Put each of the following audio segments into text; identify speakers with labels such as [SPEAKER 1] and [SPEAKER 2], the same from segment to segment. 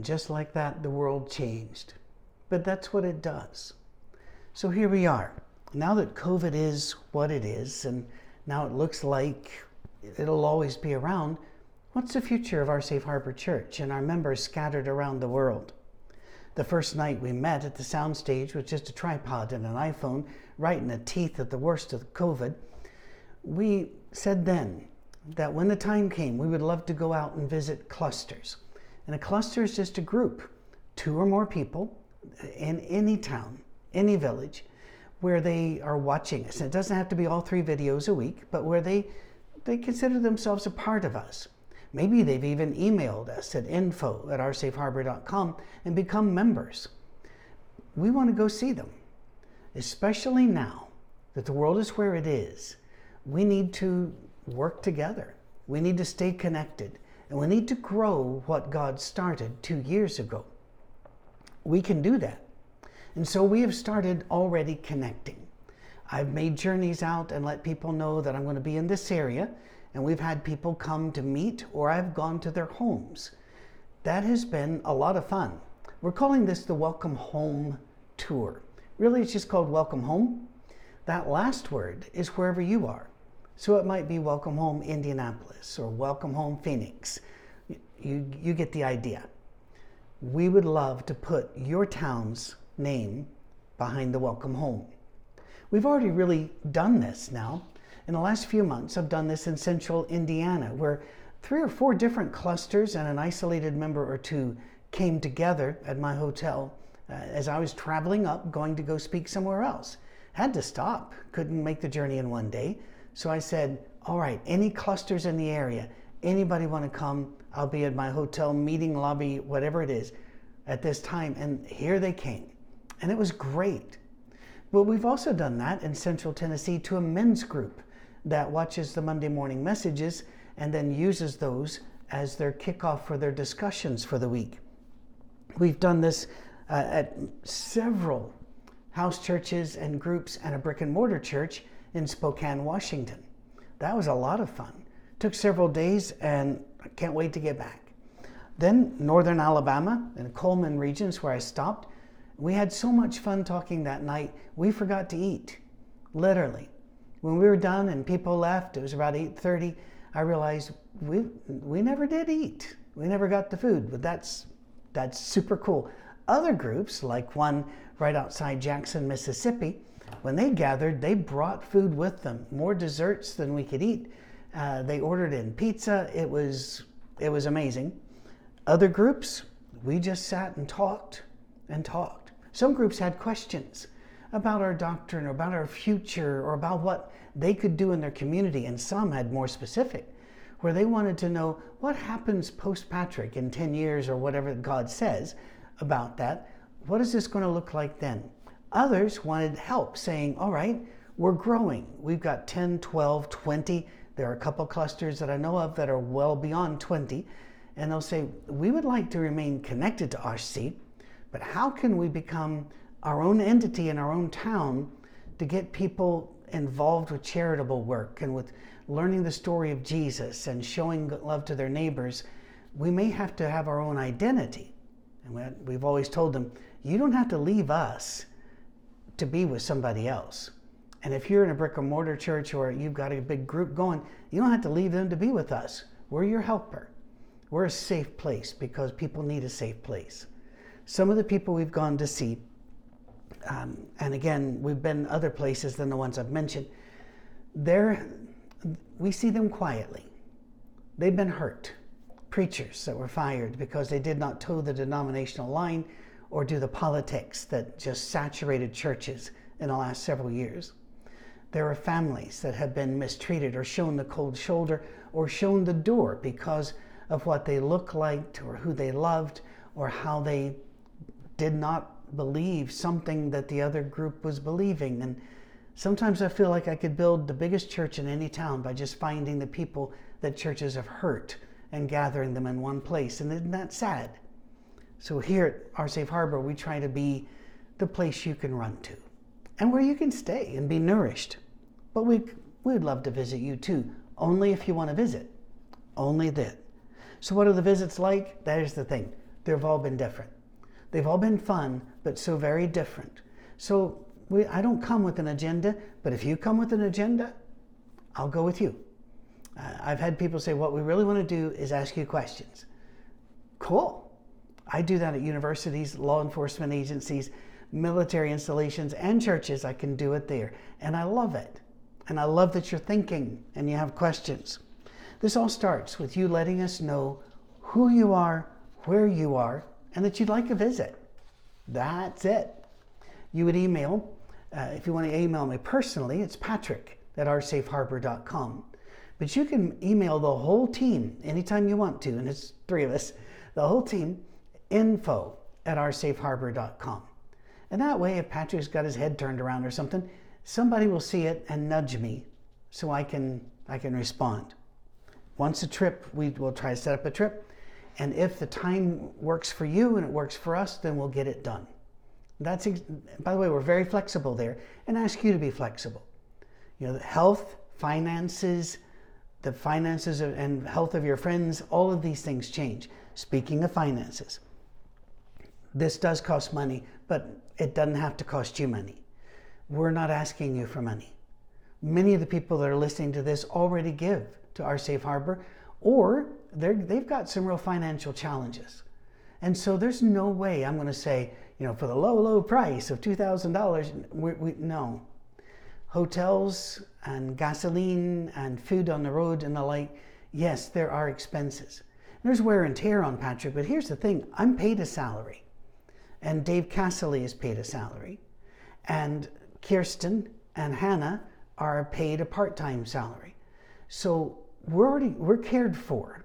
[SPEAKER 1] And just like that, the world changed. But that's what it does. So here we are. Now that COVID is what it is, and now it looks like it'll always be around, what's the future of our Safe Harbor Church and our members scattered around the world? The first night we met at the soundstage with just a tripod and an iPhone, right in the teeth of the worst of COVID, we said then that when the time came, we would love to go out and visit clusters. And a cluster is just a group, two or more people uh, in any town, any village, where they are watching us. And it doesn't have to be all three videos a week, but where they, they consider themselves a part of us. Maybe they've even emailed us at info at oursafeharbor.com and become members. We want to go see them, especially now that the world is where it is. We need to work together. We need to stay connected and we need to grow what God started two years ago. We can do that. And so we have started already connecting. I've made journeys out and let people know that I'm going to be in this area, and we've had people come to meet, or I've gone to their homes. That has been a lot of fun. We're calling this the Welcome Home Tour. Really, it's just called Welcome Home. That last word is wherever you are. So it might be Welcome Home Indianapolis or Welcome Home Phoenix. You, you get the idea. We would love to put your town's name behind the Welcome Home. We've already really done this now. In the last few months, I've done this in central Indiana, where three or four different clusters and an isolated member or two came together at my hotel uh, as I was traveling up, going to go speak somewhere else. Had to stop, couldn't make the journey in one day. So I said, all right, any clusters in the area, anybody want to come? I'll be at my hotel meeting lobby, whatever it is, at this time. And here they came. And it was great. But we've also done that in Central Tennessee to a men's group that watches the Monday morning messages and then uses those as their kickoff for their discussions for the week. We've done this uh, at several house churches and groups and a brick and mortar church in Spokane, Washington. That was a lot of fun. Took several days and I can't wait to get back. Then northern Alabama and Cullman regions where I stopped. We had so much fun talking that night, we forgot to eat. Literally. When we were done and people left, it was about 8:30, I realized we we never did eat. We never got the food, but that's that's super cool. Other groups, like one right outside Jackson, Mississippi, when they gathered, they brought food with them, more desserts than we could eat. Uh, they ordered in pizza. It was it was amazing. Other groups, we just sat and talked and talked. Some groups had questions about our doctrine, or about our future, or about what they could do in their community, and some had more specific, where they wanted to know what happens post Patrick in 10 years or whatever God says about that. What is this going to look like then? Others wanted help, saying, All right, we're growing. We've got 10, 12, 20. There are a couple clusters that I know of that are well beyond 20. And they'll say, We would like to remain connected to RC, but how can we become our own entity in our own town to get people involved with charitable work and with learning the story of Jesus and showing love to their neighbors? We may have to have our own identity. And we've always told them, You don't have to leave us to be with somebody else. And if you're in a brick and mortar church or you've got a big group going, you don't have to leave them to be with us. We're your helper. We're a safe place because people need a safe place. Some of the people we've gone to see, um, and again, we've been other places than the ones I've mentioned, they're, we see them quietly. They've been hurt. Preachers that were fired because they did not toe the denominational line or do the politics that just saturated churches in the last several years. There are families that have been mistreated or shown the cold shoulder or shown the door because of what they look like or who they loved or how they did not believe something that the other group was believing. And sometimes I feel like I could build the biggest church in any town by just finding the people that churches have hurt and gathering them in one place. And isn't that sad? So here at Our Safe Harbor, we try to be the place you can run to and where you can stay and be nourished. But we, we'd love to visit you too, only if you want to visit. Only then. So, what are the visits like? That is the thing. They've all been different. They've all been fun, but so very different. So, we, I don't come with an agenda, but if you come with an agenda, I'll go with you. Uh, I've had people say, What we really want to do is ask you questions. Cool. I do that at universities, law enforcement agencies, military installations, and churches. I can do it there. And I love it. And I love that you're thinking and you have questions. This all starts with you letting us know who you are, where you are, and that you'd like a visit. That's it. You would email, uh, if you want to email me personally, it's patrick at oursafeharbor.com. But you can email the whole team anytime you want to, and it's three of us, the whole team, info at oursafeharbor.com. And that way, if Patrick's got his head turned around or something, somebody will see it and nudge me so I can, I can respond. Once a trip, we will try to set up a trip. And if the time works for you and it works for us, then we'll get it done. That's, by the way, we're very flexible there and ask you to be flexible. You know, health, finances, the finances and health of your friends, all of these things change. Speaking of finances, this does cost money, but it doesn't have to cost you money. We're not asking you for money. Many of the people that are listening to this already give to our safe harbor, or they've got some real financial challenges. And so there's no way I'm going to say, you know, for the low, low price of $2,000, we, we, no. Hotels and gasoline and food on the road and the like, yes, there are expenses. There's wear and tear on Patrick, but here's the thing I'm paid a salary, and Dave Casserly is paid a salary, and Kirsten and Hannah are paid a part time salary. So we're already we're cared for,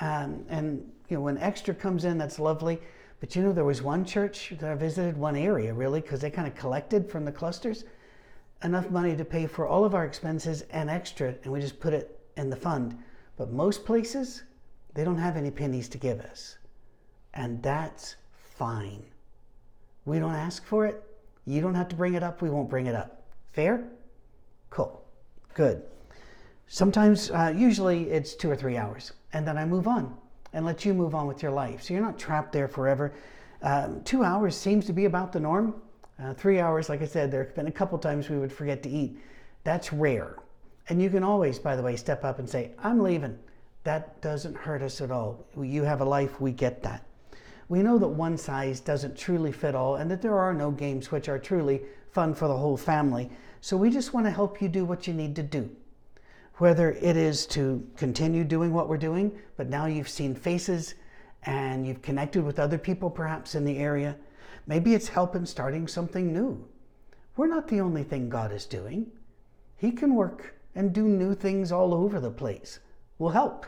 [SPEAKER 1] um, and you know when extra comes in, that's lovely. But you know there was one church that I visited, one area really, because they kind of collected from the clusters enough money to pay for all of our expenses and extra, and we just put it in the fund. But most places they don't have any pennies to give us. And that's fine. We don't ask for it. You don't have to bring it up. We won't bring it up. Fair? Cool. Good. Sometimes, uh, usually it's two or three hours, and then I move on and let you move on with your life. So you're not trapped there forever. Um, two hours seems to be about the norm. Uh, three hours, like I said, there have been a couple times we would forget to eat. That's rare. And you can always, by the way, step up and say, I'm leaving. That doesn't hurt us at all. You have a life, we get that. We know that one size doesn't truly fit all and that there are no games which are truly fun for the whole family. So we just want to help you do what you need to do. Whether it is to continue doing what we're doing, but now you've seen faces and you've connected with other people perhaps in the area. Maybe it's helping starting something new. We're not the only thing God is doing. He can work and do new things all over the place We'll help.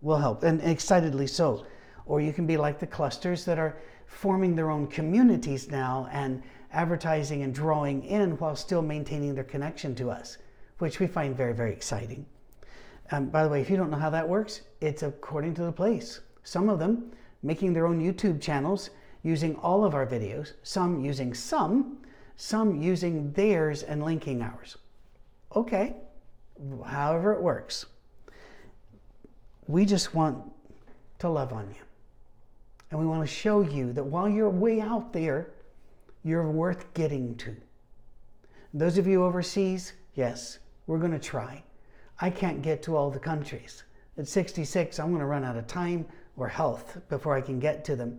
[SPEAKER 1] We'll help, and excitedly so. Or you can be like the clusters that are forming their own communities now and advertising and drawing in while still maintaining their connection to us, which we find very, very exciting. Um, by the way, if you don't know how that works, it's according to the place. Some of them making their own YouTube channels using all of our videos, some using some, some using theirs and linking ours. Okay, however it works. We just want to love on you. And we want to show you that while you're way out there, you're worth getting to. Those of you overseas, yes, we're going to try. I can't get to all the countries. At 66, I'm going to run out of time or health before I can get to them.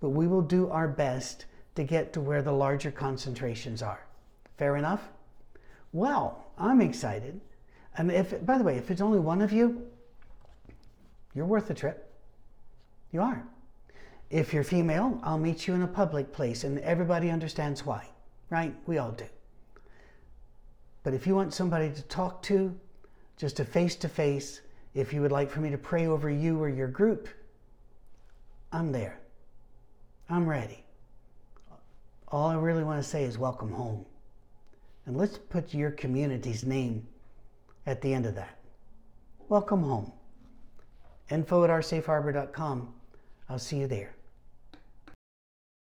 [SPEAKER 1] But we will do our best to get to where the larger concentrations are. Fair enough? Well, I'm excited. And if, by the way, if it's only one of you, you're worth the trip. You are. If you're female, I'll meet you in a public place and everybody understands why, right? We all do. But if you want somebody to talk to, just a face to face, If you would like for me to pray over you or your group, I'm there. I'm ready. All I really want to say is welcome home. And let's put your community's name at the end of that. Welcome home. Info at oursafeharbor.com. I'll see you there.